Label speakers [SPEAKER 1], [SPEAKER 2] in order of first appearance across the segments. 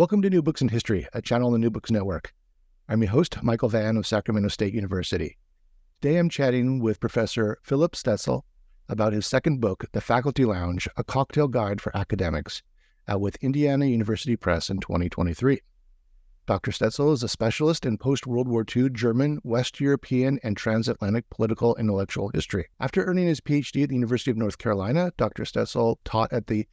[SPEAKER 1] Welcome to New Books in History, a channel on the New Books Network. I'm your host, Michael Vann of Sacramento State University. Today I'm chatting with Professor Philipp Stelzel about his second book, The Faculty Lounge A Cocktail Guide for Academics, out with Indiana University Press in 2023. Dr. Stelzel is a specialist in post World War II German, West European, and transatlantic political intellectual history. After earning his PhD at the University of North Carolina, Dr. Stetzel taught at the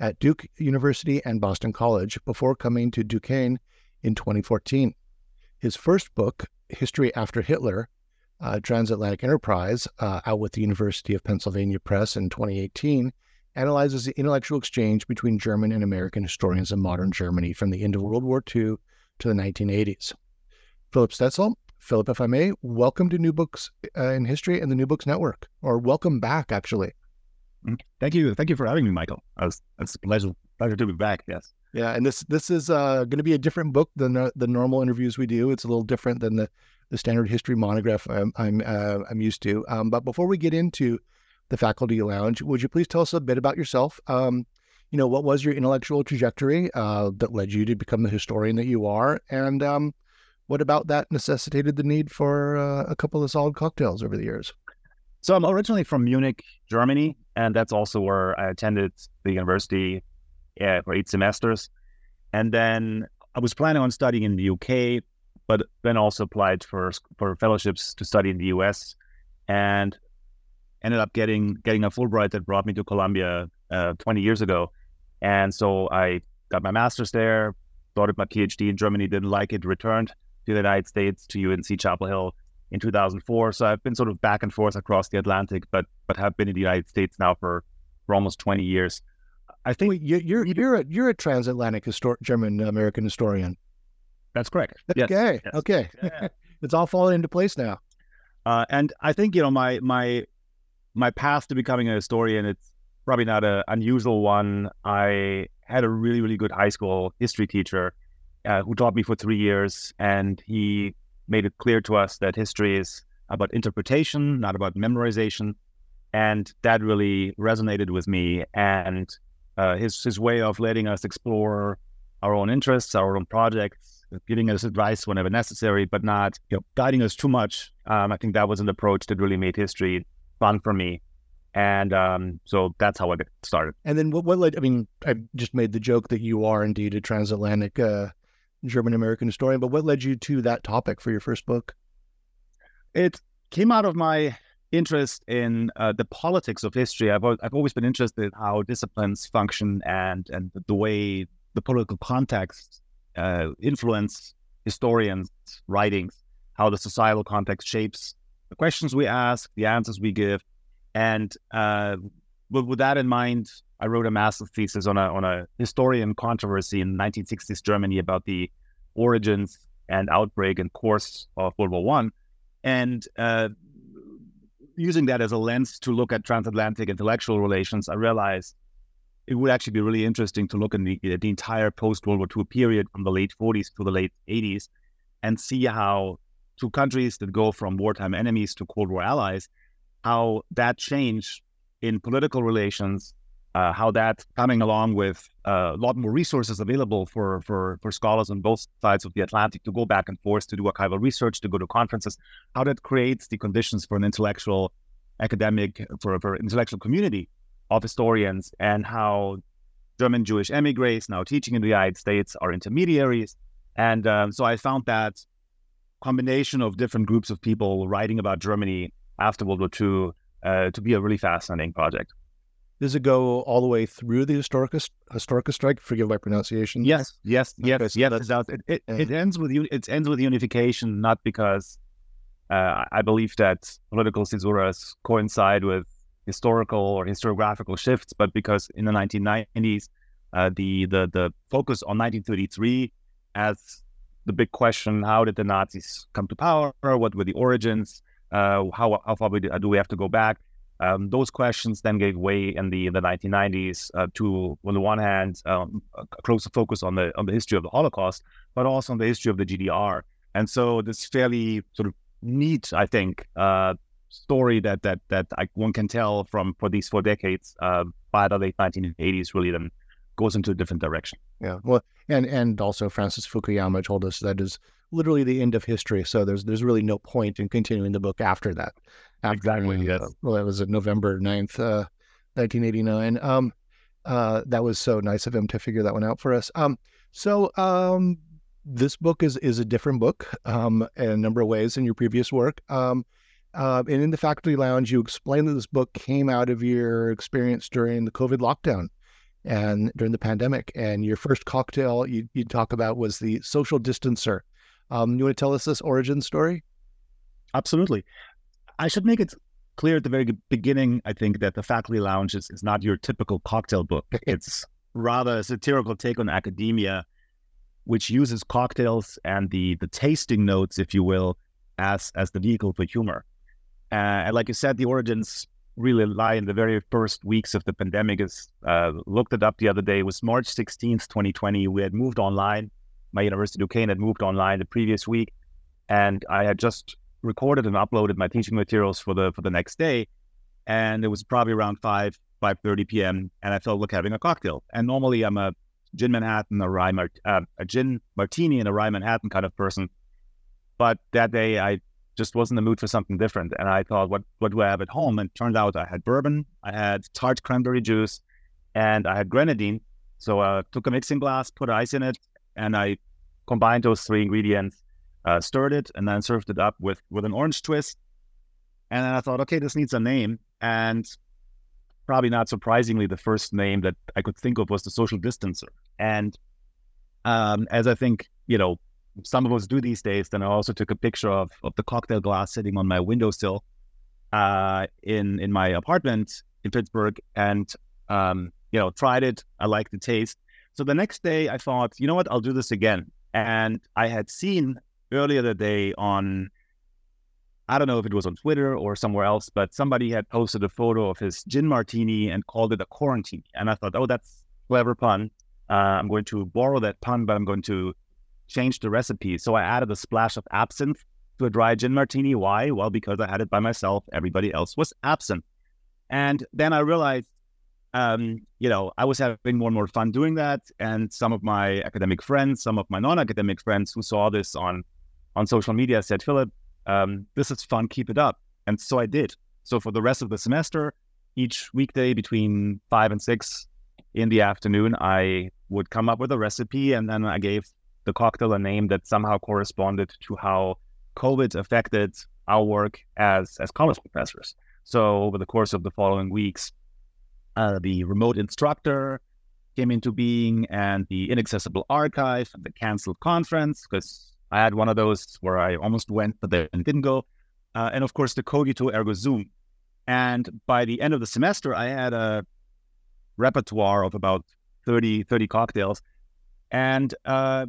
[SPEAKER 1] at Duke University and Boston College before coming to Duquesne in 2014. His first book, History After Hitler, uh, Transatlantic Enterprise, uh, out with the University of Pennsylvania Press in 2018, analyzes the intellectual exchange between German and American historians of modern Germany from the end of World War II to the 1980s. Philipp Stelzel, Philipp, if I may, welcome to New Books uh, in History and the New Books Network, or welcome back, actually.
[SPEAKER 2] Thank you, thank you for having me, Michael. It's a pleasure, pleasure to be back. Yes.
[SPEAKER 1] Yeah, and this this is uh, going to be a different book than the, the, normal interviews we do. It's a little different than the, the standard history monograph I'm I'm, uh, I'm used to. Um, but before we get into the faculty lounge, would you please tell us a bit about yourself? Um, you know, what was your intellectual trajectory uh, that led you to become the historian that you are, and um, what about that necessitated the need for uh, a couple of solid cocktails over the years?
[SPEAKER 2] So I'm originally from Munich, Germany, and that's also where I attended the university yeah, for eight semesters. And then I was planning on studying in the UK, but then also applied for for fellowships to study in the US, and ended up getting getting a Fulbright that brought me to Columbia uh, 20 years ago. And so I got my master's there, started my PhD in Germany, didn't like it, returned to the United States to UNC Chapel Hill, in 2004. So I've been sort of back and forth across the Atlantic, but but have been in the United States now for for almost 20 years.
[SPEAKER 1] I think Wait, you're you're you're a, you're a transatlantic histor- German American historian.
[SPEAKER 2] That's correct.
[SPEAKER 1] Okay. Yes. Okay. Yeah. it's all falling into place now.
[SPEAKER 2] Uh, and I think you know my my my path to becoming a historian. It's probably not an unusual one. I had a really really good high school history teacher uh, who taught me for three years, and he made it clear to us that history is about interpretation, not about memorization. And that really resonated with me. And uh, his his way of letting us explore our own interests, our own projects, giving us advice whenever necessary, but not you know, guiding us too much. Um, I think that was an approach that really made history fun for me. And um, so that's how I got started.
[SPEAKER 1] And then what, what led, I mean, I just made the joke that you are indeed a transatlantic uh, German American historian. But what led you to that topic for your first book?
[SPEAKER 2] It came out of my interest in uh, the politics of history. I've I've always been interested in how disciplines function and and the way the political context uh, influence historians' writings, how the societal context shapes the questions we ask, the answers we give, and uh, with, with that in mind, I wrote a master's thesis on a on a historian controversy in 1960s Germany about the origins and outbreak and course of World War One, and uh, using that as a lens to look at transatlantic intellectual relations, I realized it would actually be really interesting to look at the, the entire post World War II period from the late 40s to the late 80s and see how two countries that go from wartime enemies to Cold War allies, how that change in political relations uh, how that coming along with uh, a lot more resources available for, for, for scholars on both sides of the Atlantic to go back and forth to do archival research, to go to conferences, how that creates the conditions for an intellectual academic, for, for intellectual community of historians, and how German Jewish emigres now teaching in the United States are intermediaries. And um, so I found that combination of different groups of people writing about Germany after World War II uh, to be a really fascinating project.
[SPEAKER 1] Does it go all the way through the historicus Historikerstreit? Forgive my pronunciation.
[SPEAKER 2] Yes, yes, yes, okay, yes. It. It, it, it, ends with it ends with unification, not because uh, I believe that political caesuras coincide with historical or historiographical shifts, but because in the 1990s, uh, the the the focus on 1933 as the big question: How did the Nazis come to power? What were the origins? Uh, how how far do we have to go back? Um, those questions then gave way in the in the 1990s uh, to, on the one hand, um, a closer focus on the on the history of the Holocaust, but also on the history of the GDR. And so this fairly sort of neat, I think, uh, story that that that I, one can tell from for these four decades uh, by the late 1980s really then goes into a different direction.
[SPEAKER 1] Yeah, well, and and also Francis Fukuyama told us that is literally the end of history. So there's there's really no point in continuing the book after that. After,
[SPEAKER 2] exactly. Uh, yes.
[SPEAKER 1] Well, that was November 9th, uh, 1989. Um, uh, that was so nice of him to figure that one out for us. Um, so um, this book is is a different book um, in a number of ways than your previous work. Um, uh, and in the faculty lounge, you explained that this book came out of your experience during the COVID lockdown and during the pandemic. And your first cocktail you, you talk about was the social distancer. Um, you want to tell us this origin story?
[SPEAKER 2] Absolutely. I should make it clear at the very beginning, I think, that the Faculty Lounge is, is not your typical cocktail book. It's rather a satirical take on academia, which uses cocktails and the the tasting notes, if you will, as as the vehicle for humor. Uh, and like you said, the origins really lie in the very first weeks of the pandemic. Is uh, looked it up the other day. It was March 16th, 2020. We had moved online my University Duquesne had moved online the previous week, and I had just recorded and uploaded my teaching materials for the for the next day, and it was probably around five five thirty p.m. and I felt like having a cocktail. And normally I'm a gin Manhattan, a rye uh, a gin martini, and a rye Manhattan kind of person, but that day I just wasn't in the mood for something different, and I thought, what what do I have at home? And turned out I had bourbon, I had tart cranberry juice, and I had grenadine. So I uh, took a mixing glass, put ice in it, and I combined those three ingredients, uh, stirred it, and then served it up with with an orange twist. And then I thought, okay, this needs a name, and probably not surprisingly, the first name that I could think of was the social distancer. And um, as I think you know, some of us do these days, then I also took a picture of of the cocktail glass sitting on my windowsill uh, in in my apartment in Pittsburgh, and um, you know, tried it. I liked the taste. So the next day, I thought, you know what, I'll do this again. And I had seen earlier the day on, I don't know if it was on Twitter or somewhere else, but somebody had posted a photo of his gin martini and called it a quarantine. And I thought, oh, that's clever pun. Uh, I'm going to borrow that pun, but I'm going to change the recipe. So I added a splash of absinthe to a dry gin martini. Why? Well, because I had it by myself. Everybody else was absent. And then I realized um, you know, I was having more and more fun doing that. And some of my academic friends, some of my non-academic friends who saw this on on social media said, Philipp, um, this is fun, keep it up. And so I did. So for the rest of the semester, each weekday between five and six in the afternoon, I would come up with a recipe and then I gave the cocktail a name that somehow corresponded to how COVID affected our work as as college professors. So over the course of the following weeks, uh, the remote instructor came into being and the inaccessible archive and the canceled conference because I had one of those where I almost went but then didn't go. Uh, and of course, the Cogito Ergo Zoom. And by the end of the semester, I had a repertoire of about 30, 30 cocktails. And uh,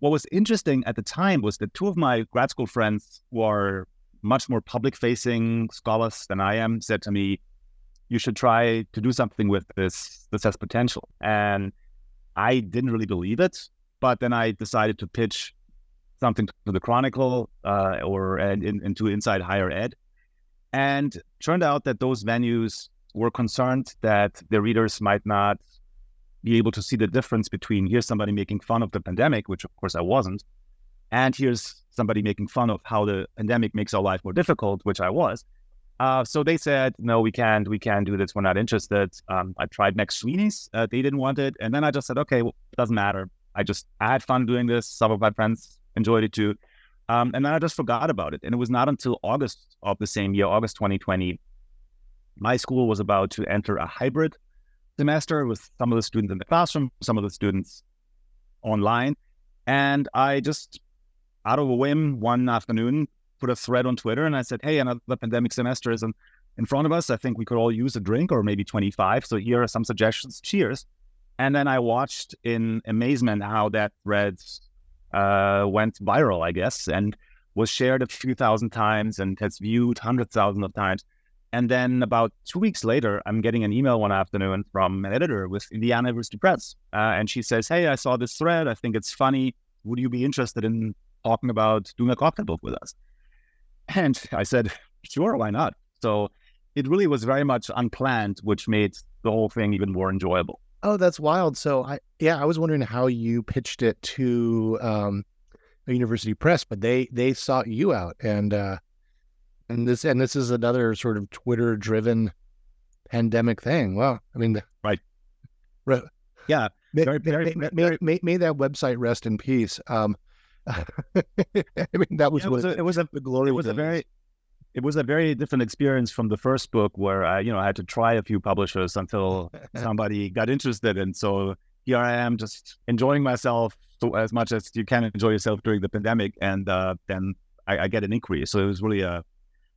[SPEAKER 2] what was interesting at the time was that two of my grad school friends who are much more public facing scholars than I am said to me, you should try to do something with this. This has potential. And I didn't really believe it, but then I decided to pitch something to the Chronicle uh, or and, into Inside Higher Ed, and turned out that those venues were concerned that their readers might not be able to see the difference between here's somebody making fun of the pandemic, which of course I wasn't, and here's somebody making fun of how the pandemic makes our life more difficult, which I was. Uh, so they said, no, we can't, we can't do this. We're not interested. Um, I tried McSweeney's. Uh, they didn't want it. And then I just said, okay, well, it doesn't matter. I just, I had fun doing this. Some of my friends enjoyed it too. Um, and then I just forgot about it. And it was not until August of the same year, August 2020, my school was about to enter a hybrid semester with some of the students in the classroom, some of the students online. And I just, out of a whim, one afternoon, put a thread on Twitter and I said, Hey, another pandemic semester is in, in front of us. I think we could all use a drink or maybe 25. So here are some suggestions. Cheers. And then I watched in amazement how that thread uh, went viral, I guess, and was shared a few thousand times and has viewed hundreds thousands of times. And then about two weeks later, I'm getting an email one afternoon from an editor with Indiana University Press. Uh, and she says, Hey, I saw this thread. I think it's funny. Would you be interested in talking about doing a cocktail book with us? And I said, Sure, why not? So it really was very much unplanned, which made the whole thing even more enjoyable.
[SPEAKER 1] Oh, that's wild. So I yeah, I was wondering how you pitched it to um, a university press, but they they sought you out and uh and this and this is another sort of Twitter driven pandemic thing. Well, I mean,
[SPEAKER 2] right,
[SPEAKER 1] right,
[SPEAKER 2] yeah.
[SPEAKER 1] May, very, very, may, very, may, may, that website rest in peace. Um, I mean, that was,
[SPEAKER 2] yeah, it was a, it was a
[SPEAKER 1] the glory.
[SPEAKER 2] It was a very it was a very different experience from the first book where I, you know, I had to try a few publishers until somebody got interested. And so here I am just enjoying myself as much as you can enjoy yourself during the pandemic. And uh, then I, I, get an inquiry. So it was really a,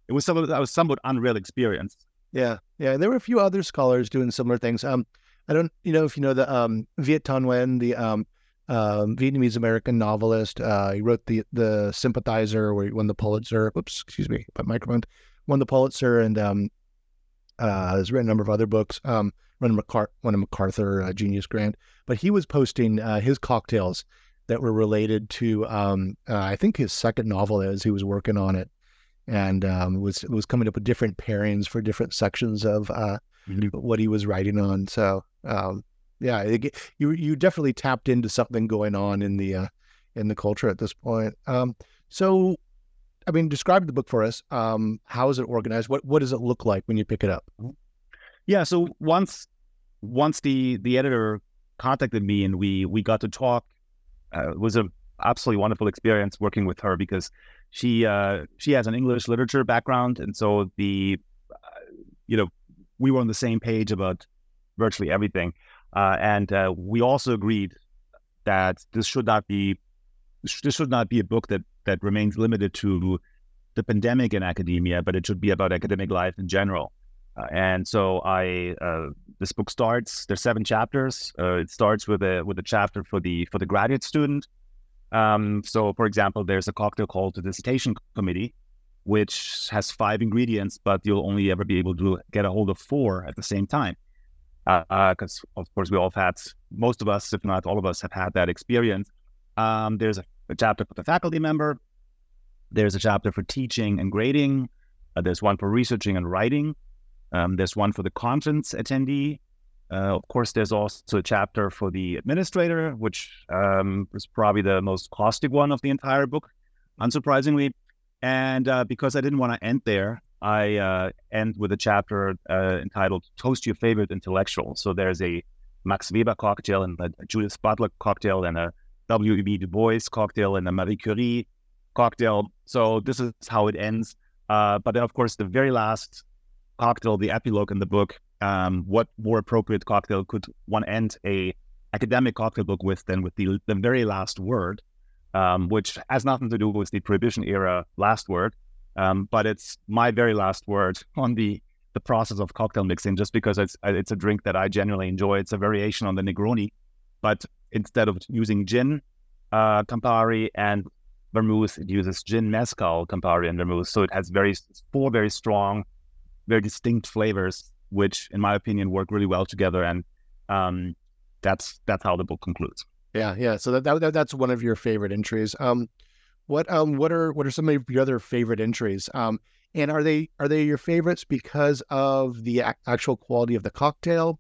[SPEAKER 2] it was some that was somewhat unreal experience.
[SPEAKER 1] Yeah. Yeah. There were a few other scholars doing similar things. Um, I don't, you know, if you know the um, Viet Thanh Nguyen, the um, um, Vietnamese American novelist. Uh, he wrote the the Sympathizer, where he won the Pulitzer. Oops, excuse me, my microphone won the Pulitzer, and um, uh, has written a number of other books. Um, won a, MacArthur, won a MacArthur uh, Genius Grant, but he was posting uh, his cocktails that were related to um, uh, I think his second novel as he was working on it, and um, was was coming up with different pairings for different sections of uh, mm-hmm. what he was writing on. So um, yeah, it, you you definitely tapped into something going on in the uh, in the culture at this point. Um, so, I mean, describe the book for us. Um, how is it organized? What what does it look like when you pick it up? Mm-hmm.
[SPEAKER 2] Yeah, so once once the the editor contacted me and we we got to talk, uh, it was a absolutely wonderful experience working with her because she uh, she has an English literature background, and so the uh, you know we were on the same page about virtually everything. Uh, and uh, we also agreed that this should not be this should not be a book that that remains limited to the pandemic in academia, but it should be about academic life in general. Uh, and so I uh, this book starts. There's seven chapters. Uh, it starts with a with a chapter for the for the graduate student. Um, so, for example, there's a cocktail called the dissertation committee, which has five ingredients, but you'll only ever be able to get a hold of four at the same time because uh, of course we all have had most of us, if not all of us, have had that experience. Um, there's a, a, chapter for the faculty member. There's a chapter for teaching and grading. Uh, there's one for researching and writing. Um, there's one for the conference attendee. Uh, of course, there's also a chapter for the administrator, which um, is probably the most caustic one of the entire book, unsurprisingly. And uh, because I didn't want to end there, I uh, end with a chapter uh, entitled Toast Your Favorite Intellectual. So there's a Max Weber cocktail and a Judith Butler cocktail and a W.E.B. Du Bois cocktail and a Marie Curie cocktail. So this is how it ends. Uh, but then, of course, the very last cocktail, the epilogue in the book, um, what more appropriate cocktail could one end a academic cocktail book with than with the, the very last word, um, which has nothing to do with the Prohibition era last word, um, but it's my very last word on the the process of cocktail mixing, just because it's it's a drink that I genuinely enjoy. It's a variation on the Negroni, but instead of using gin, uh, Campari, and vermouth, it uses gin, mezcal, Campari, and vermouth. So it has very four very strong, very distinct flavors, which, in my opinion, work really well together. And um, that's that's how the book concludes.
[SPEAKER 1] Yeah, yeah. So that, that that's one of your favorite entries. Um, what um what are what are some of your other favorite entries? Um, and are they are they your favorites because of the actual quality of the cocktail,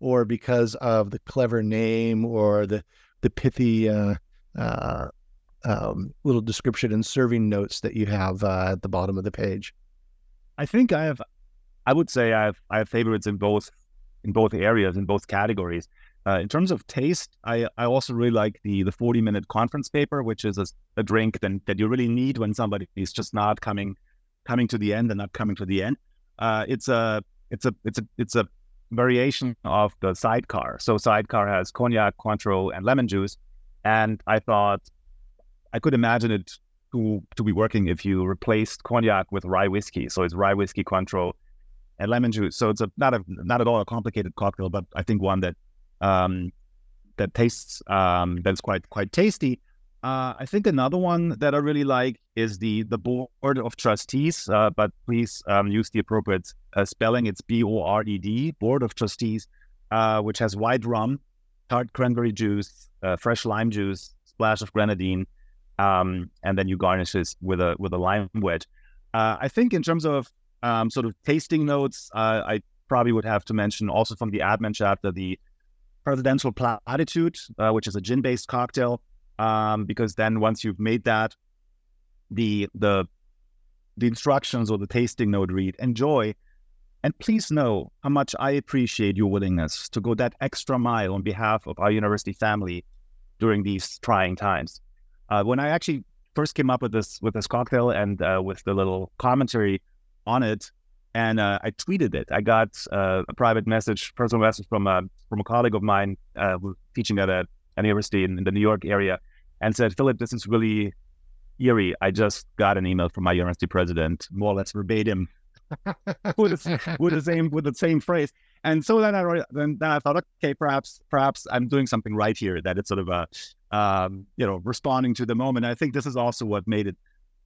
[SPEAKER 1] or because of the clever name, or the the pithy uh, uh, um, little description and serving notes that you have uh, at the bottom of the page?
[SPEAKER 2] I think I have. I would say I have I have favorites in both in both areas in both categories. Uh, in terms of taste, I, I also really like the the 40 minute conference paper, which is a, a drink that, that you really need when somebody is just not coming coming to the end and not coming to the end. Uh, it's a it's a it's a it's a variation of the sidecar. So sidecar has cognac, Cointreau, and lemon juice, and I thought I could imagine it to to be working if you replaced cognac with rye whiskey. So it's rye whiskey, Cointreau, and lemon juice. So it's a not a not at all a complicated cocktail, but I think one that um, that tastes um, that's quite quite tasty. Uh, I think another one that I really like is the the board of trustees, uh, but please um, use the appropriate uh, spelling. It's B O R E D, board of trustees, uh, which has white rum, tart cranberry juice, uh, fresh lime juice, splash of grenadine, um, and then you garnish this with a with a lime wedge. Uh, I think in terms of um, sort of tasting notes, I probably would have to mention also from the admin chapter the presidential platitude, which is a gin based cocktail um, because then once you've made that, the the the instructions or the tasting note read enjoy, and please know how much I appreciate your willingness to go that extra mile on behalf of our university family during these trying times. Uh, when I actually first came up with this with this cocktail and uh, with the little commentary on it, and uh, I tweeted it. I got uh, a private message, personal message from a from a colleague of mine uh, who's teaching at a, university in, in, the New York area, and said, Philipp, this is really eerie. I just got an email from my university president, more or less verbatim, with, the, with the same with the same phrase. And so then I then, then I thought, okay, perhaps perhaps I'm doing something right here. That it's sort of a um, you know responding to the moment. I think this is also what made it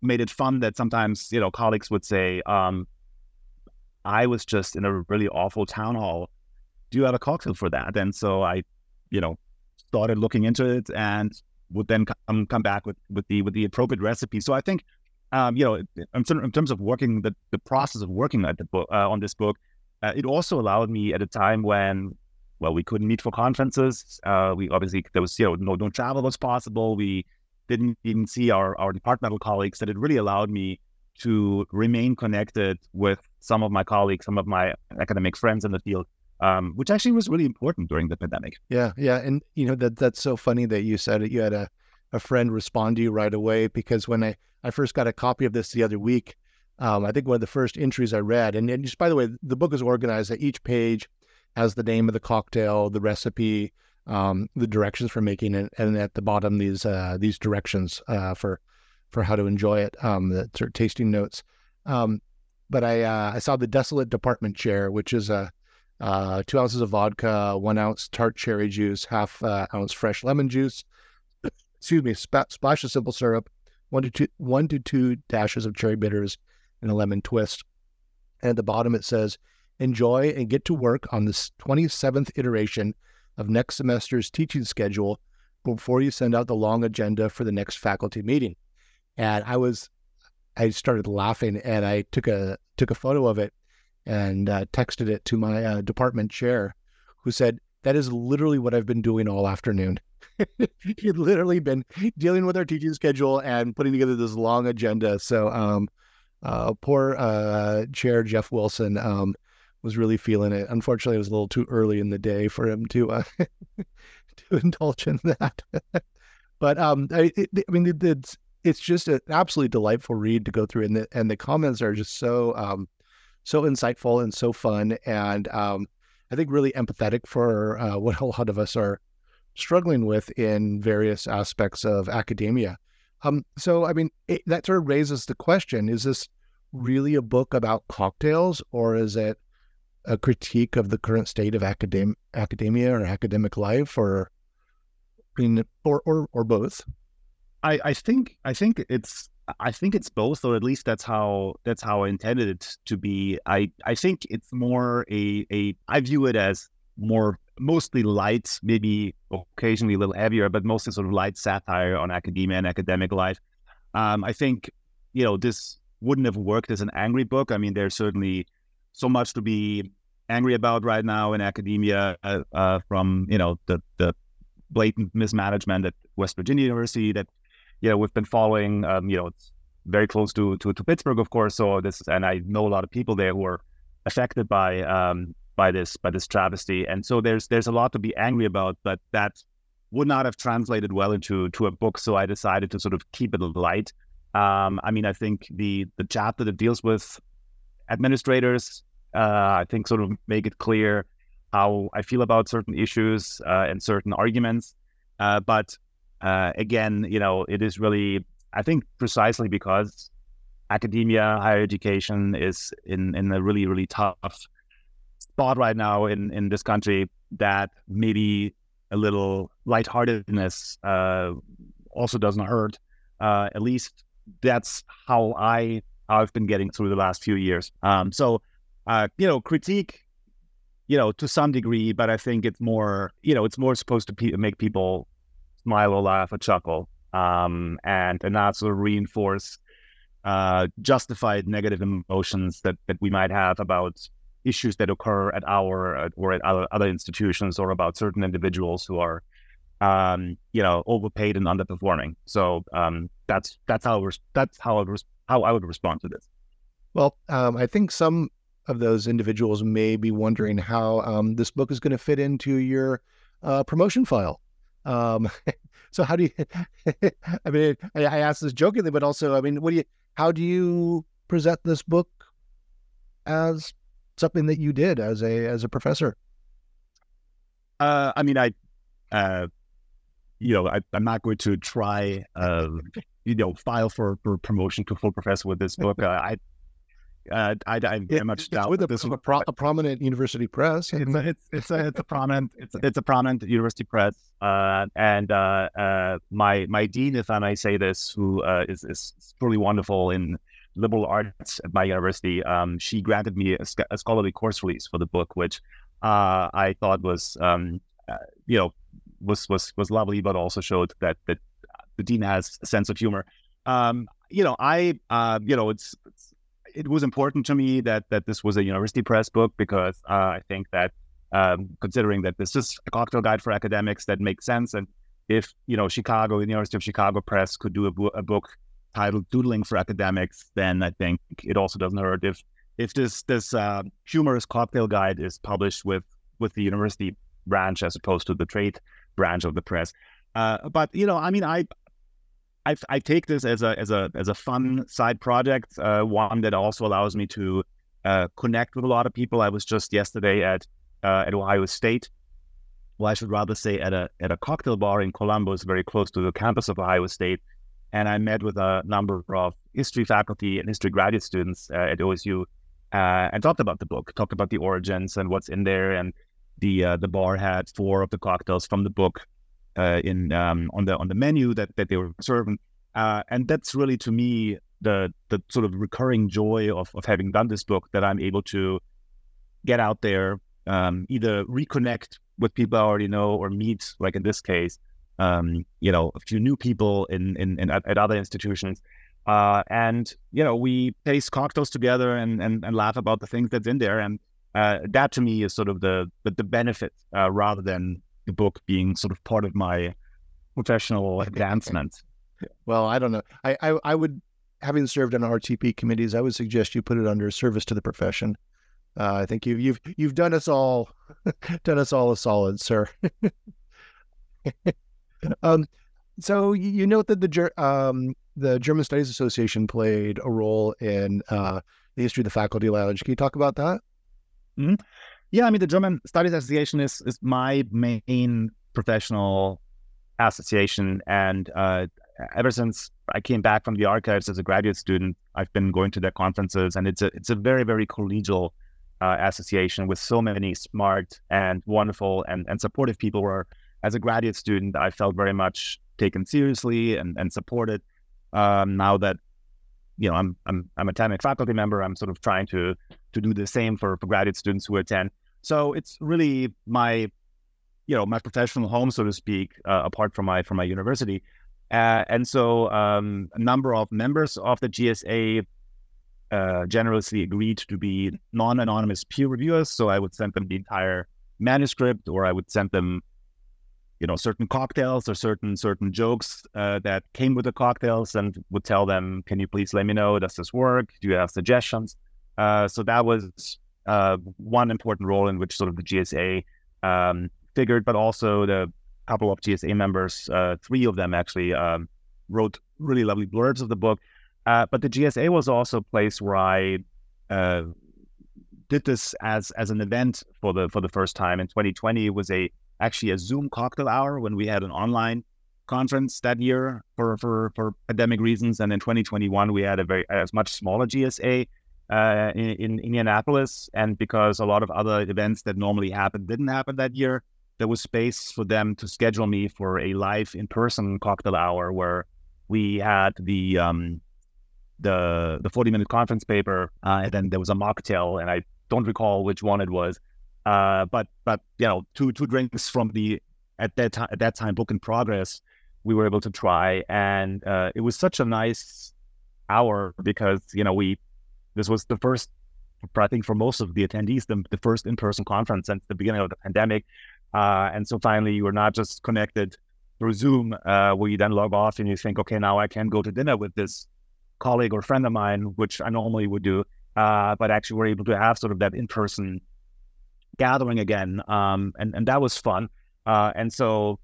[SPEAKER 2] made it fun. That sometimes you know colleagues would say, um, I was just in a really awful town hall. Do you have a cocktail for that? And so I, you know, started looking into it and would then come come back with with the with the appropriate recipe. So I think, um, you know, in, terms of working the the process of working at the book uh, on this book, uh, it also allowed me at a time when well we couldn't meet for conferences. Uh, we obviously there was you know no no travel was possible. We didn't even see our our departmental colleagues. That it really allowed me to remain connected with some of my colleagues, some of my academic friends in the field, um, which actually was really important during the pandemic.
[SPEAKER 1] Yeah, yeah, and you know that that's so funny that you said it. You had a a friend respond to you right away because when I I first got a copy of this the other week, um, I think one of the first entries I read, and, and just by the way, the book is organized that each page has the name of the cocktail, the recipe, um, the directions for making it, and at the bottom these uh, these directions uh, for for how to enjoy it, um, the sort of tasting notes. Um, but I uh, I saw the desolate department chair, which is a uh, two ounces of vodka, one ounce tart cherry juice, half uh, ounce fresh lemon juice, excuse me, sp- splash of simple syrup, one to two, one to two dashes of cherry bitters, and a lemon twist. And at the bottom it says, "Enjoy and get to work on this 27th iteration of next semester's teaching schedule before you send out the long agenda for the next faculty meeting." And I was, I started laughing, and I took a took a photo of it and uh, texted it to my uh, department chair, who said, That is literally what I've been doing all afternoon. He'd literally been dealing with our teaching schedule and putting together this long agenda. So, um, uh, poor uh, chair Jeff Wilson um, was really feeling it. Unfortunately, it was a little too early in the day for him to uh, to indulge in that. but um, I, it, I mean, it, it's it's just an absolutely delightful read to go through, and the and the comments are just so um, so insightful and so fun, and um, I think really empathetic for uh, what a lot of us are struggling with in various aspects of academia. Um, so, I mean, it, that sort of raises the question: Is this really a book about cocktails, or is it a critique of the current state of academ- academia or academic life, or I mean, or or, or both?
[SPEAKER 2] I, I think I think it's I think it's both, or at least that's how that's how I intended it to be. I I think it's more a a I view it as more mostly light, maybe occasionally a little heavier, but mostly sort of light satire on academia and academic life. Um, I think you know this wouldn't have worked as an angry book. I mean, there's certainly so much to be angry about right now in academia, uh, uh, from you know the the blatant mismanagement at West Virginia University that you know, we've been following, um, you know, it's very close to, to, to Pittsburgh, of course. So this, and I know a lot of people there who are affected by um, by this by this travesty. And so there's there's a lot to be angry about, but that would not have translated well into to a book. So I decided to sort of keep it light. Um, I mean, I think the the chapter that deals with administrators, uh, I think, sort of make it clear how I feel about certain issues uh, and certain arguments. Uh, but uh, again, you know, it is really, I think, precisely because academia, higher education is in in a really really tough spot right now in in this country that maybe a little lightheartedness uh, also doesn't hurt. Uh, at least that's how I I've been getting through the last few years. Um, so uh, you know, critique, you know, to some degree, but I think it's more you know it's more supposed to pe- make people smile or laugh or chuckle, um, and and not sort of reinforce uh, justified negative emotions that that we might have about issues that occur at our or at other, other institutions or about certain individuals who are um, you know overpaid and underperforming. So um, that's that's how that's how I how I would respond to this.
[SPEAKER 1] Well, um, I think some of those individuals may be wondering how um, this book is going to fit into your uh, promotion file. Um, so how do you? I mean, I, I asked this jokingly, but also, I mean, what do you? How do you present this book as something that you did as a as a professor?
[SPEAKER 2] Uh, I mean, I, uh, you know, I, am not going to try, uh, you know, file for, for promotion to full professor with this book. Uh, I, uh, I, I very it, much doubt
[SPEAKER 1] with a,
[SPEAKER 2] this
[SPEAKER 1] a, pro, a, prominent university press.
[SPEAKER 2] It's a, it's it's a, it's a prominent it's it's a prominent university press. Uh, and uh, uh, my my dean, if I may say this, who uh, is is truly wonderful in liberal arts at my university, um, she granted me a, a, scholarly course release for the book, which uh, I thought was, um, uh, you know, was was was lovely, but also showed that that the dean has a sense of humor. Um, you know, I, uh, you know, it's, it was important to me that that this was a university press book because uh, I think that um, considering that this is a cocktail guide for academics, that makes sense. And if you know Chicago, the University of Chicago Press could do a, a book titled "Doodling for Academics," then I think it also doesn't hurt if if this this uh, humorous cocktail guide is published with with the university branch as opposed to the trade branch of the press. Uh, but you know, I mean, I, I, I take this as a as a as a fun side project, uh, one that also allows me to uh, connect with a lot of people. I was just yesterday at uh, at Ohio State. Well, I should rather say at a at a cocktail bar in Columbus, very close to the campus of Ohio State, and I met with a number of history faculty and history graduate students uh, at OSU uh, and talked about the book, talked about the origins and what's in there. And the uh, the bar had four of the cocktails from the book uh, in um, on the on the menu that that they were serving, uh, and that's really to me the the sort of recurring joy of of having done this book that I'm able to get out there, um, either reconnect with people I already know or meet, like in this case, um, you know, a few new people in, in, in at, at, other institutions. Uh, and, you know, we taste cocktails together and, and, and laugh about the things that's in there. And uh, that to me is sort of the, the, the benefit uh, rather than the book being sort of part of my professional advancement.
[SPEAKER 1] Well, I don't know. I, I, I would, having served on RTP committees, I would suggest you put it under service to the profession. Uh, I think you've you've you've done us all done us all a solid, sir. um, so you note that the um, the German Studies Association played a role in uh, the history of the faculty lounge. Can you talk about that?
[SPEAKER 2] Mm-hmm. Yeah, I mean the German Studies Association is is my main professional association, and uh, ever since I came back from the archives as a graduate student, I've been going to their conferences, and it's a it's a very very collegial uh, association with so many smart and wonderful and, and supportive people where as a graduate student, I felt very much taken seriously and, and supported. Um, now that you know I'm I'm I'm a tenured faculty member, I'm sort of trying to to do the same for, for graduate students who attend. So it's really my you know my professional home, so to speak, uh, apart from my from my university. Uh, and so um, a number of members of the GSA uh, generously agreed to be non-anonymous peer reviewers. So I would send them the entire manuscript, or I would send them you know certain cocktails or certain certain jokes uh, that came with the cocktails and would tell them can you please let me know does this work do you have suggestions uh, so that was uh, one important role in which sort of the GSA um, figured, but also the couple of GSA members, uh, three of them actually um, wrote really lovely blurbs of the book. Uh, but the GSA was also a place where I uh, did this as as an event for the for the first time in 2020. It was a actually a Zoom cocktail hour when we had an online conference that year for for for pandemic reasons, and in 2021 we had a very a much smaller GSA uh, in, in Indianapolis, and because a lot of other events that normally happen didn't happen that year, there was space for them to schedule me for a live in person cocktail hour where we had the um, the the 40 minute conference paper, uh, and then there was a mocktail, and I don't recall which one it was, uh, but but you know two two drinks from the at that time at that time book in progress we were able to try, and uh, it was such a nice hour because you know we this was the first I think for most of the attendees the, the first in person conference since the beginning of the pandemic, uh, and so finally you were not just connected through Zoom, uh, where you then log off and you think, okay, now I can go to dinner with this colleague or friend of mine, which I normally would do, uh, but actually we're able to have sort of that in person gathering again, um, and and that was fun. Uh, and so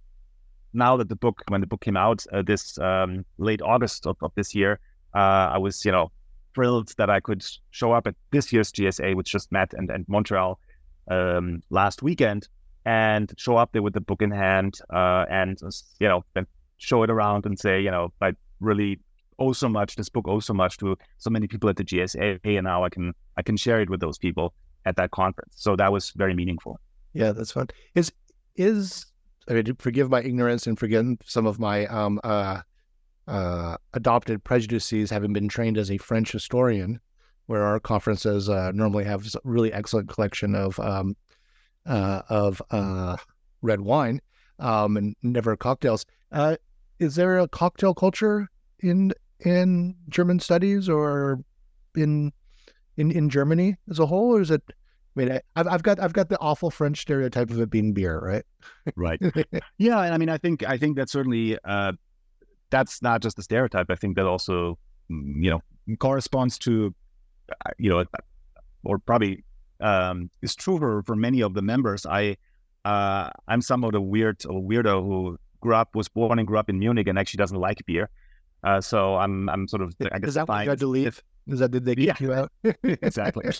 [SPEAKER 2] now that the book, when the book came out uh, this um, late August of, of this year, uh, I was you know thrilled that I could show up at this year's GSA, which just met and and Montreal um, last weekend, and show up there with the book in hand uh, and you know show it around and say you know I really owe so much this book owes so much to so many people at the GSA and now I can I can share it with those people at that conference. So that was very meaningful.
[SPEAKER 1] Yeah that's fun. Is is I mean, forgive my ignorance and forgive some of my um, uh, uh, adopted prejudices having been trained as a French historian where our conferences uh, normally have a really excellent collection of um, uh, of uh, red wine um, and never cocktails. Uh, is there a cocktail culture in in German studies or in in in Germany as a whole, or is it? I mean, I, have I've got I've got the awful French stereotype of it being beer, right?
[SPEAKER 2] right. Yeah, and I mean, I think I think that certainly uh, that's not just a stereotype. I think that also mm, you know corresponds to uh, you know or probably um, is true for, for many of the members. I uh, I'm somewhat a weird a weirdo who grew up was born and grew up in Munich and actually doesn't like beer. Uh, so I'm I'm sort of I
[SPEAKER 1] guess is that why you had to leave? Is that did they kick yeah. you out?
[SPEAKER 2] exactly.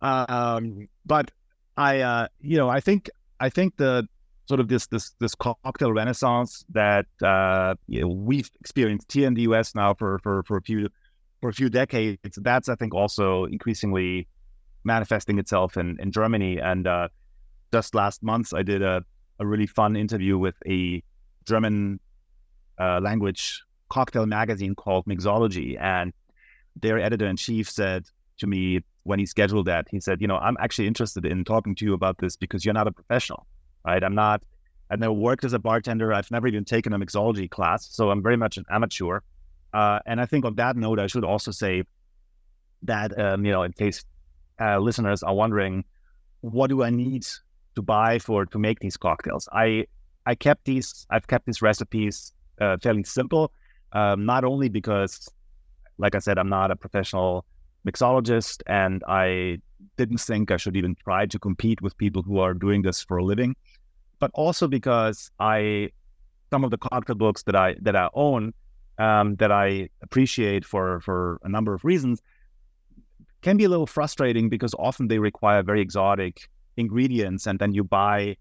[SPEAKER 2] Uh, um, but I uh, you know I think I think the sort of this this this cocktail renaissance that uh, you know, we've experienced here in the U.S. now for for for a few for a few decades. That's I think also increasingly manifesting itself in, in Germany. And uh, just last month, I did a, a really fun interview with a German uh, language cocktail magazine called Mixology. And their editor in chief said to me when he scheduled that, he said, You know, I'm actually interested in talking to you about this because you're not a professional, right? I'm not, I've never worked as a bartender. I've never even taken a mixology class. So I'm very much an amateur. Uh, and I think on that note, I should also say that, um, you know, in case uh, listeners are wondering, what do I need to buy for to make these cocktails? I I kept these. I've kept these recipes uh, fairly simple, um, not only because, like I said, I'm not a professional mixologist, and I didn't think I should even try to compete with people who are doing this for a living, but also because I some of the cocktail books that I that I own um, that I appreciate for for a number of reasons can be a little frustrating because often they require very exotic ingredients, and then you buy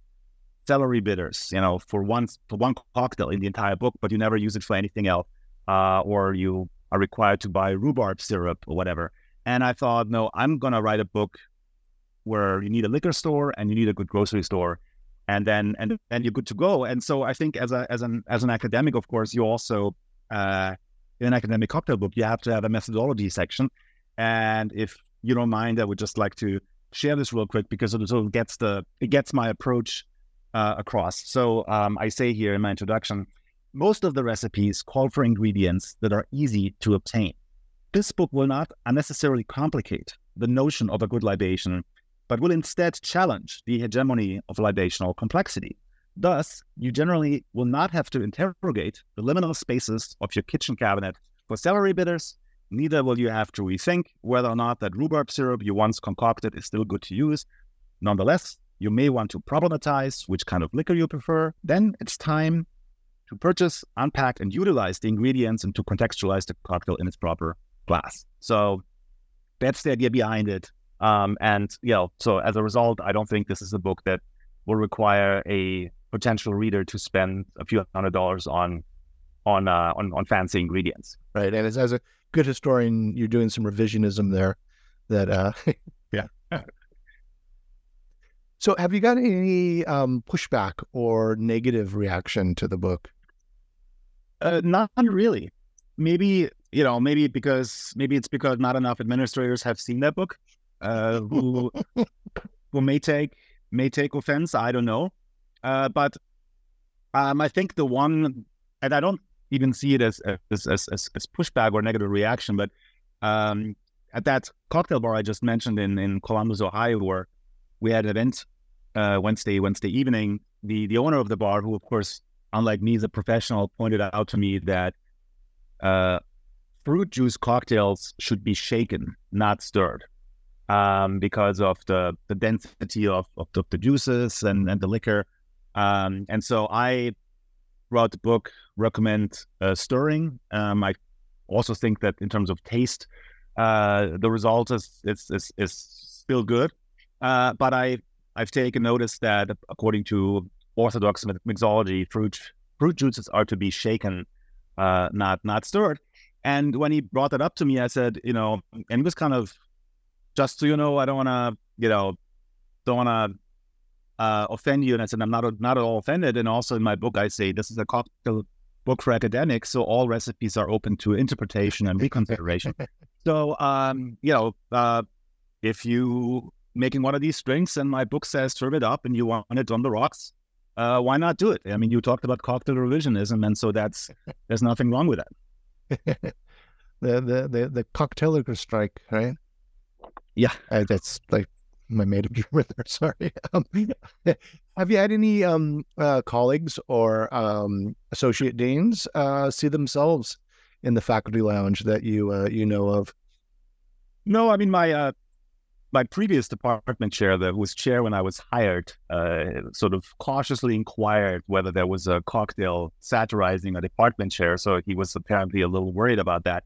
[SPEAKER 2] celery bitters, you know, for one for one cocktail in the entire book, but you never use it for anything else, uh, or you are required to buy rhubarb syrup or whatever. And I thought, no, I'm gonna write a book where you need a liquor store and you need a good grocery store, and then and then you're good to go. And so I think as a as an as an academic, of course, you also uh, in an academic cocktail book, you have to have a methodology section and if you don't mind, I would just like to share this real quick because it sort of gets the it gets my approach uh, across. So um, I say here in my introduction, most of the recipes call for ingredients that are easy to obtain. This book will not unnecessarily complicate the notion of a good libation, but will instead challenge the hegemony of libational complexity. Thus, you generally will not have to interrogate the liminal spaces of your kitchen cabinet for celery bitters neither will you have to rethink whether or not that rhubarb syrup you once concocted is still good to use. Nonetheless, you may want to problematize which kind of liquor you prefer. Then it's time to purchase, unpack, and utilize the ingredients and to contextualize the cocktail in its proper glass. So that's the idea behind it. Um, and you know, so as a result, I don't think this is a book that will require a potential reader to spend a few hundred dollars on on uh, on, on fancy ingredients.
[SPEAKER 1] Right, and as, as a good historian, you're doing some revisionism there. That uh,
[SPEAKER 2] yeah.
[SPEAKER 1] so, have you got any um, pushback or negative reaction to the book?
[SPEAKER 2] Uh, not really. Maybe you know, maybe because maybe it's because not enough administrators have seen that book, uh, who who may take may take offense. I don't know, uh, but um, I think the one, and I don't even see it as as as, as, pushback or negative reaction, but um, at that cocktail bar I just mentioned in in Columbus, Ohio, where we had an event uh, Wednesday Wednesday evening, the the owner of the bar, who of course unlike me as a professional, pointed out to me that uh, fruit juice cocktails should be shaken, not stirred, um, because of the, the density of, of the, the juices and, and the liquor. Um, and so I throughout the book recommend uh, stirring. Um, I also think that in terms of taste, uh, the result is, is, is, is still good. Uh, but I, I've taken notice that according to orthodox mixology, fruit fruit juices are to be shaken, uh, not not stirred. And when he brought that up to me, I said, you know, and it was kind of just so you know, I don't want to, you know, don't want to uh, offend you. And I said, I'm not not at all offended. And also in my book, I say this is a cocktail book for academics, so all recipes are open to interpretation and reconsideration. so, um, you know, uh, if you making one of these drinks and my book says serve it up and you want it on the rocks, uh, why not do it? I mean, you talked about cocktail revisionism, and so that's there's nothing wrong with
[SPEAKER 1] that. the the the the cocktail strike, right?
[SPEAKER 2] Yeah,
[SPEAKER 1] uh, that's like my made of humor there. Sorry. Um, have you had any um, uh, colleagues or um, associate deans uh, see themselves in the faculty lounge that you uh, you know of?
[SPEAKER 2] No, I mean my uh, my previous department chair, that was chair when I was hired, uh, sort of cautiously inquired whether there was a cocktail satirizing a department chair. So he was apparently a little worried about that.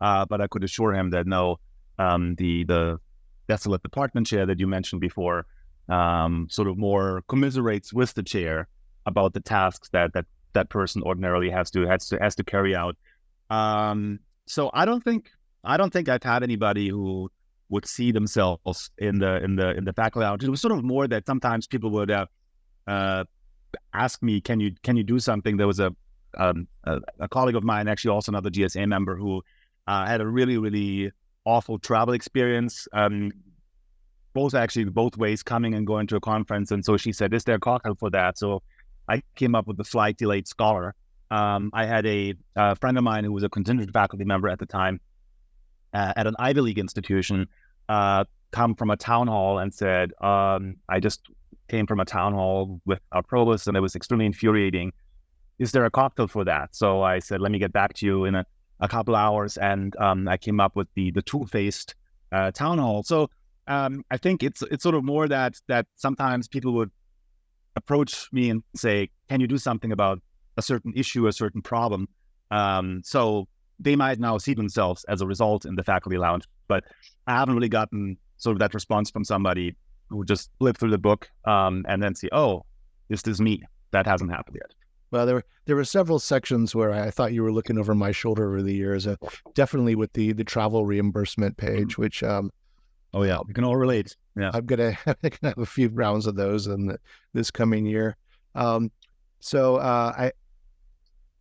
[SPEAKER 2] Uh, but I could assure him that no, um, the the desolate department chair that you mentioned before, um, sort of more commiserates with the chair about the tasks that that that person ordinarily has to has to has to carry out. Um, so I don't think I don't think I've had anybody who would see themselves in the in the in the faculty lounge. It was sort of more that sometimes people would uh, uh, ask me, "Can you can you do something?" There was a um, a, a, colleague of mine, actually also another GSA member, who uh, had a really really awful travel experience. Um, both actually both ways, coming and going to a conference, and so she said, "Is there a cocktail for that?" So I came up with the flight delayed scholar. Um, I had a, a friend of mine who was a contingent faculty member at the time uh, at an Ivy League institution uh, come from a town hall and said, um, I just came from a town hall with our provost and it was extremely infuriating. Is there a cocktail for that? So I said, let me get back to you in a, a couple hours. And um, I came up with the the two faced uh, town hall. So um, I think it's it's sort of more that that sometimes people would approach me and say, can you do something about a certain issue, a certain problem? Um, so they might now see themselves as a result in the faculty lounge. But I haven't really gotten sort of that response from somebody who just flip through the book um, and then see, oh, this is me. That hasn't happened yet.
[SPEAKER 1] Well, there were there were several sections where I thought you were looking over my shoulder over the years. Uh, definitely with the the travel reimbursement page, which um,
[SPEAKER 2] oh yeah, we can all relate. Yeah,
[SPEAKER 1] I'm gonna, I'm gonna have a few rounds of those in the, this coming year. Um, so uh, I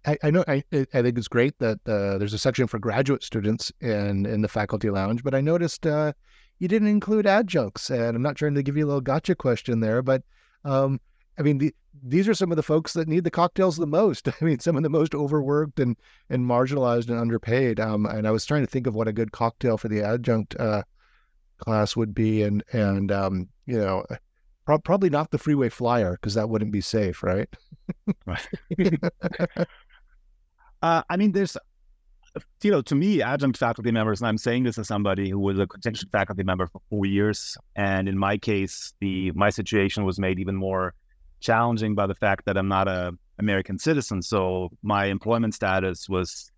[SPEAKER 1] I, I know I, I think it's great that uh, there's a section for graduate students in in the faculty lounge, but I noticed uh, you didn't include adjuncts, and I'm not trying to give you a little gotcha question there, but um, I mean the, these are some of the folks that need the cocktails the most. I mean, some of the most overworked and and marginalized and underpaid. Um, and I was trying to think of what a good cocktail for the adjunct uh, class would be, and and um, you know, pro- probably not the freeway flyer because that wouldn't be safe, right?
[SPEAKER 2] right. Uh, I mean, there's you know, to me, adjunct faculty members, and I'm saying this as somebody who was a contingent faculty member for four years, and in my case, the my situation was made even more challenging by the fact that I'm not a American citizen. So my employment status was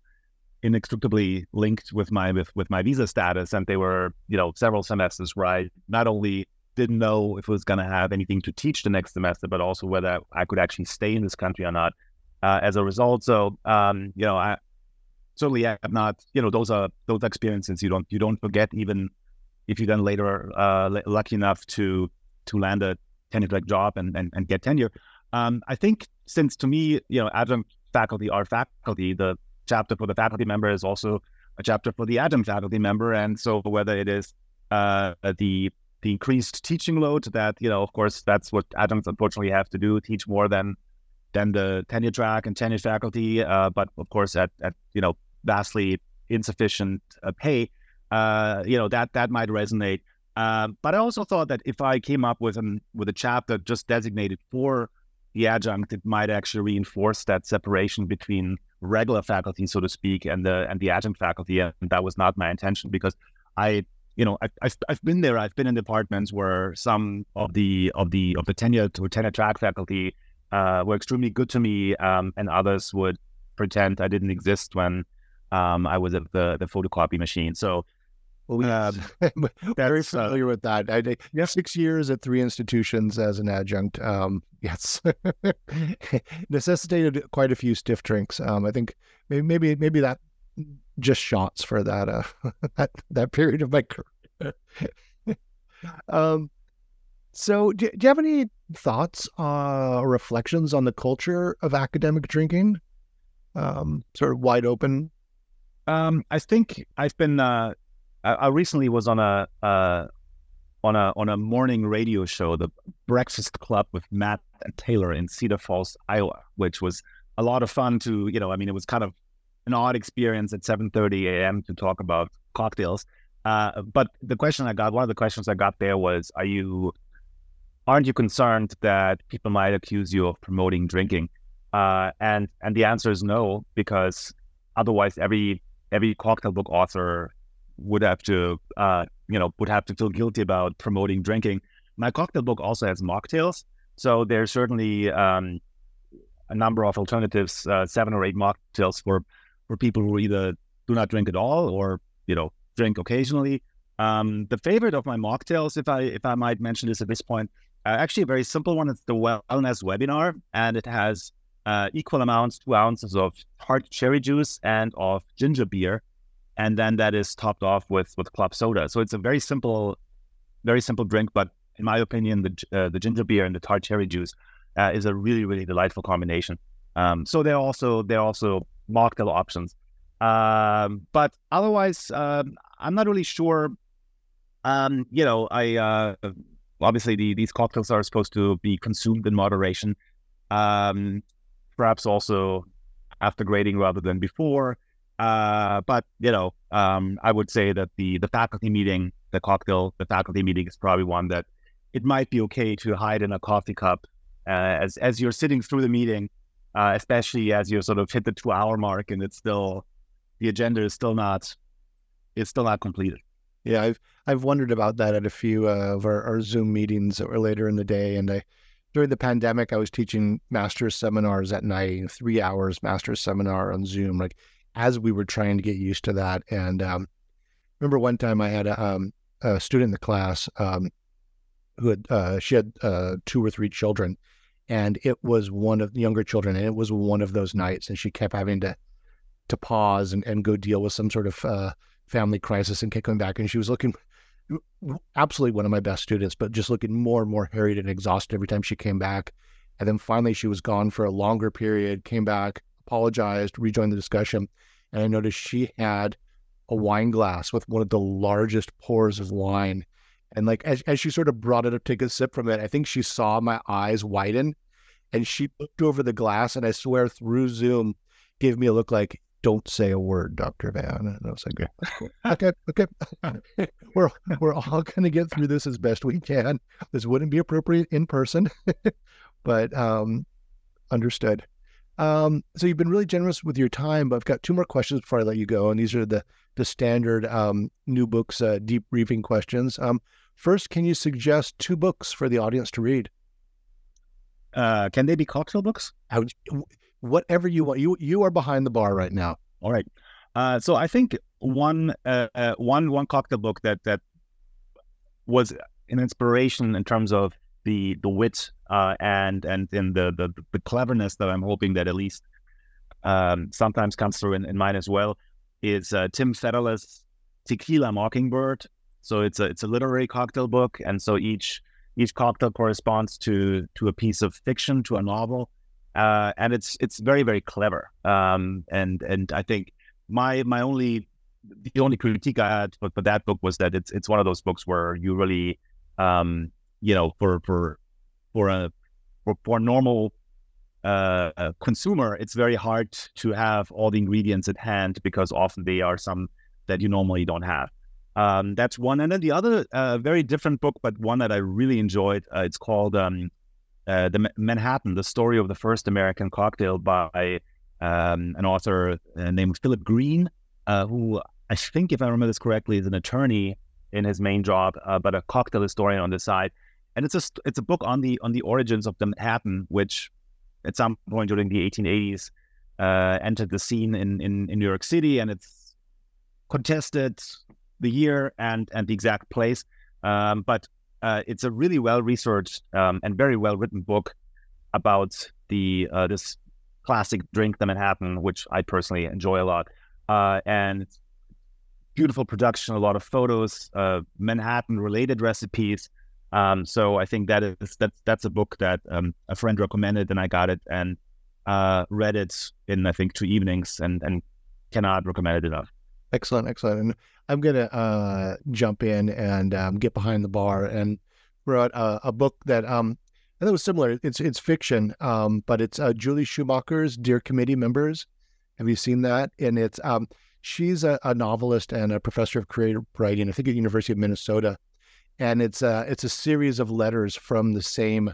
[SPEAKER 2] inextricably linked with my with, with my visa status, and they were you know several semesters where I not only didn't know if it was going to have anything to teach the next semester, but also whether I could actually stay in this country or not. Uh, as a result, so um, you know, I certainly I have not. You know, those are those experiences you don't you don't forget even if you then later uh, lucky enough to to land a tenure track job and, and, and get tenure. Um, I think since to me, you know, adjunct faculty are faculty, the chapter for the faculty member is also a chapter for the adjunct faculty member. And so whether it is uh, the the increased teaching load that, you know, of course, that's what adjuncts unfortunately have to do, teach more than than the tenure track and tenure faculty, uh, but of course at, at, you know, vastly insufficient uh, pay, uh, you know, that that might resonate. Um, but I also thought that if I came up with an with a chapter just designated for the adjunct, it might actually reinforce that separation between regular faculty, so to speak, and the and the adjunct faculty. And that was not my intention because I, you know, I, I've, I've been there. I've been in departments where some of the of the of the tenure to tenure track faculty uh, were extremely good to me, um, and others would pretend I didn't exist when um, I was at the the photocopy machine. So
[SPEAKER 1] well, um, very uh, familiar uh, with that. I did six years at three institutions as an adjunct. Um, yes, necessitated quite a few stiff drinks. Um, I think maybe maybe maybe that just shots for that uh, that that period of my career. um, so do, do, you have any thoughts uh, or reflections on the culture of academic drinking? Um, sort of wide open.
[SPEAKER 2] Um, I think I've been uh, I, I recently was on a uh, on a on a morning radio show, the Breakfast Club with Matt and Taylor in Cedar Falls, Iowa, which was a lot of fun. To you know, I mean, it was kind of an odd experience at 7:30 a.m. to talk about cocktails. Uh, but the question I got, one of the questions I got there was, "Are you, aren't you concerned that people might accuse you of promoting drinking?" Uh, and and the answer is no, because otherwise every every cocktail book author would have to, uh, you know, would have to feel guilty about promoting drinking. My cocktail book also has mocktails, so there's certainly um, a number of alternatives, uh, seven or eight mocktails for for people who either do not drink at all or you know drink occasionally. Um, the favorite of my mocktails, if I if I might mention this at this point, uh, actually a very simple one. It's the wellness webinar, and it has uh, equal amounts, two ounces of tart cherry juice and of ginger beer and then that is topped off with with club soda. So it's a very simple, very simple drink, but in my opinion, the uh, the ginger beer and the tart cherry juice uh, is a really really delightful combination. Um, so they're also they're also mocktail options, um, but otherwise, um, I'm not really sure. Um, you know, I uh, obviously the, these cocktails are supposed to be consumed in moderation, um, perhaps also after grading rather than before. Uh, but you know, um, I would say that the the faculty meeting, the cocktail, the faculty meeting is probably one that it might be okay to hide in a coffee cup uh, as as you're sitting through the meeting, uh, especially as you sort of hit the two hour mark and it's still the agenda is still not it's still not completed.
[SPEAKER 1] Yeah, I've I've wondered about that at a few uh, of our, our Zoom meetings that were later in the day, and I during the pandemic I was teaching master's seminars at night, three hours master's seminar on Zoom, like as we were trying to get used to that. And um, remember one time I had a, um, a student in the class um, who had uh, she had uh, two or three children, and it was one of the younger children, and it was one of those nights, and she kept having to to pause and, and go deal with some sort of uh, family crisis and kept coming back, and she was looking absolutely one of my best students, but just looking more and more harried and exhausted every time she came back. And then finally, she was gone for a longer period, came back, apologized, rejoined the discussion, and I noticed she had a wine glass with one of the largest pours of wine. And like as, as she sort of brought it up, take a sip from it, I think she saw my eyes widen and she looked over the glass and I swear through Zoom gave me a look like, don't say a word, Dr. Vann. And I was like, okay, okay. we're we're all gonna get through this as best we can. This wouldn't be appropriate in person, but um understood. Um, so you've been really generous with your time, but I've got two more questions before I let you go, and these are the the standard um, new books uh, deep briefing questions. Um, first, can you suggest two books for the audience to read?
[SPEAKER 2] Uh, can they be cocktail books?
[SPEAKER 1] Whatever you want. You you are behind the bar right now.
[SPEAKER 2] All right. Uh, so I think one uh, uh, one one cocktail book that that was an inspiration in terms of the the wit uh, and and in the, the the cleverness that I'm hoping that at least um, sometimes comes through in, in mine as well is uh, Tim Federle's Tequila Mockingbird. So it's a it's a literary cocktail book, and so each each cocktail corresponds to to a piece of fiction, to a novel, uh, and it's it's very very clever. Um, and and I think my my only the only critique I had for, for that book was that it's it's one of those books where you really um, you know for for for a for, for normal uh, a consumer, it's very hard to have all the ingredients at hand because often they are some that you normally don't have. Um, that's one, and then the other uh, very different book, but one that I really enjoyed. Uh, it's called um, uh, "The Manhattan: The Story of the First American Cocktail" by um, an author uh, named Philip Greene, uh, who I think, if I remember this correctly, is an attorney in his main job, but a cocktail historian on the side and it's a it's a book on the on the origins of the Manhattan, which at some point during the 1880s uh, entered the scene in, in in New York City, and it's contested the year and and the exact place, um, but uh, it's a really well researched um, and very well written book about the uh, this classic drink, the Manhattan, which I personally enjoy a lot, uh, and beautiful production, a lot of photos, uh, Manhattan related recipes. Um, so I think that is that's that's a book that um, a friend recommended, and I got it and uh, read it in I think two evenings, and and cannot recommend it enough.
[SPEAKER 1] Excellent, excellent. And I'm gonna uh, jump in and um, get behind the bar and wrote a, a book that um, I think was similar. It's it's fiction, um, but it's uh, Julie Schumacher's Dear Committee Members. Have you seen that? And it's um, she's a, a novelist and a professor of creative writing. I think at the University of Minnesota and it's a it's a series of letters from the same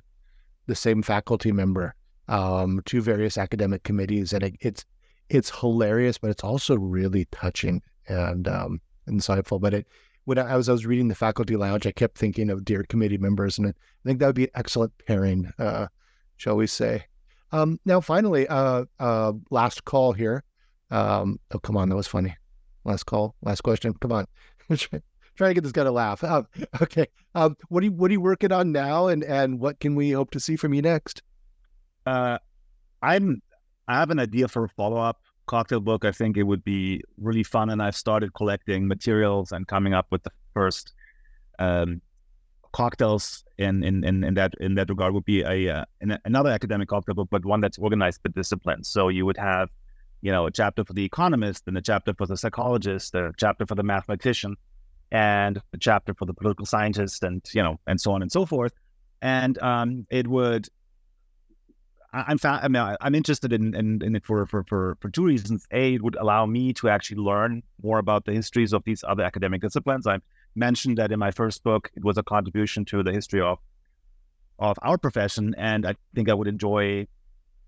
[SPEAKER 1] the same faculty member um, to various academic committees, and it, it's it's hilarious, but it's also really touching and um, insightful. But it when I was I was reading the faculty lounge, I kept thinking of dear committee members, and I think that would be an excellent pairing, uh, shall we say? Um, now, finally, uh, uh, last call here. Um, oh, come on, that was funny. Last call, last question. Come on. trying to get this guy to laugh. Um, okay, um, what are you what are you working on now, and and what can we hope to see from you next?
[SPEAKER 2] Uh, I'm I have an idea for a follow up cocktail book. I think it would be really fun, and I've started collecting materials and coming up with the first um, cocktails in, in in in that in that regard would be a uh, another academic cocktail book, but one that's organized by discipline. So you would have, you know, a chapter for the economist, and a chapter for the psychologist, a chapter for the mathematician, and a chapter for the political scientist and you know and so on and so forth and um, it would I, am fa- I mean, I'm interested in, in, in, it for, for, for, for two reasons. A, it would allow me to actually learn more about the histories of these other academic disciplines. I mentioned that in my first book, it was a contribution to the history of of our profession, and I think I would enjoy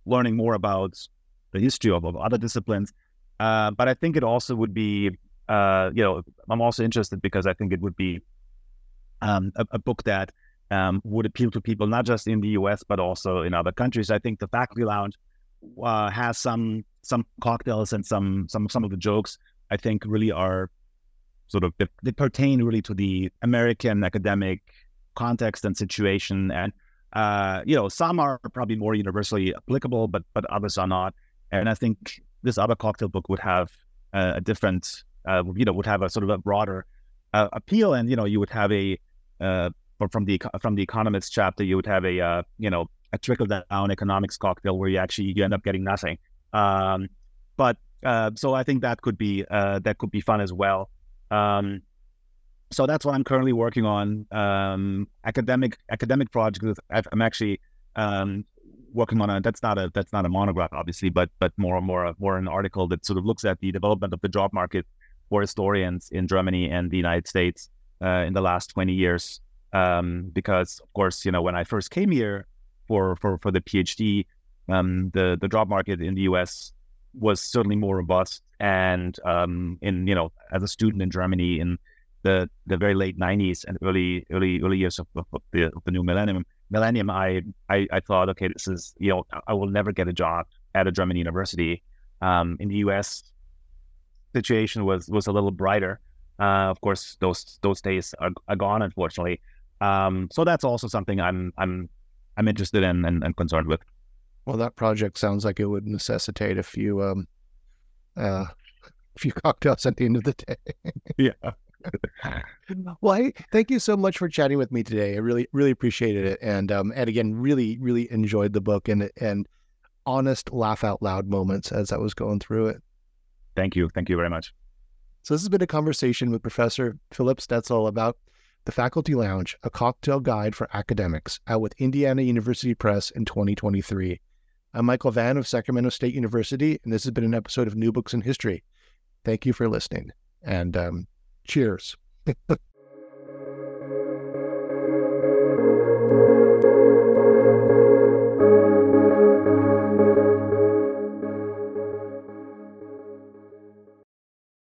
[SPEAKER 2] learning more about the history of, of other disciplines. Uh, but I think it also would be uh, you know, I'm also interested because I think it would be um, a, a, book that um, would appeal to people not just in the U.S. but also in other countries. I think the Faculty Lounge uh, has some some cocktails and some some some of the jokes I think really are sort of they, they pertain really to the American academic context and situation, and uh, you know some are probably more universally applicable, but but others are not. And I think this other cocktail book would have uh, a different uh, you know, would have a sort of a broader uh, appeal, and you know, you would have a uh, from the from the economist chapter, you would have a uh, you know a trickle down economics cocktail where you actually you end up getting nothing. Um, but uh, so I think that could be uh, that could be fun as well. Um, so that's what I'm currently working on. Um, academic academic projects. I'm actually um, working on a that's not a that's not a monograph obviously, but but more and more more an article that sort of looks at the development of the job market for historians in Germany and the United States uh, in the last 20 years. Um, because, of course, you know, when I first came here for, for, for the PhD, Um, the the job market in the U.S. was certainly more robust, and um, in you know, as a student in Germany in the the very late '90s and early early early years of, of, of the, of the new millennium, millennium, I, I I thought, okay, this is you know, I will never get a job at a German university. Um, in the U.S., situation was was a little brighter. Uh, of course, those those days are, are gone, unfortunately. Um, so that's also something I'm I'm I'm interested in and, and, concerned with.
[SPEAKER 1] Well, that project sounds like it would necessitate a few um, uh, a few cocktails at the end of the day.
[SPEAKER 2] yeah.
[SPEAKER 1] well, hey, thank you so much for chatting with me today. I really, really appreciated it, and um, and again, really, really enjoyed the book and and honest laugh out loud moments as I was going through it.
[SPEAKER 2] Thank you, thank you very much.
[SPEAKER 1] So this has been a conversation with Professor Philipp Stelzel about the Faculty Lounge, a cocktail guide for academics, out with Indiana University Press in 2023. I'm Michael Vann of Sacramento State University, and this has been an episode of New Books in History. Thank you for listening, and um, cheers.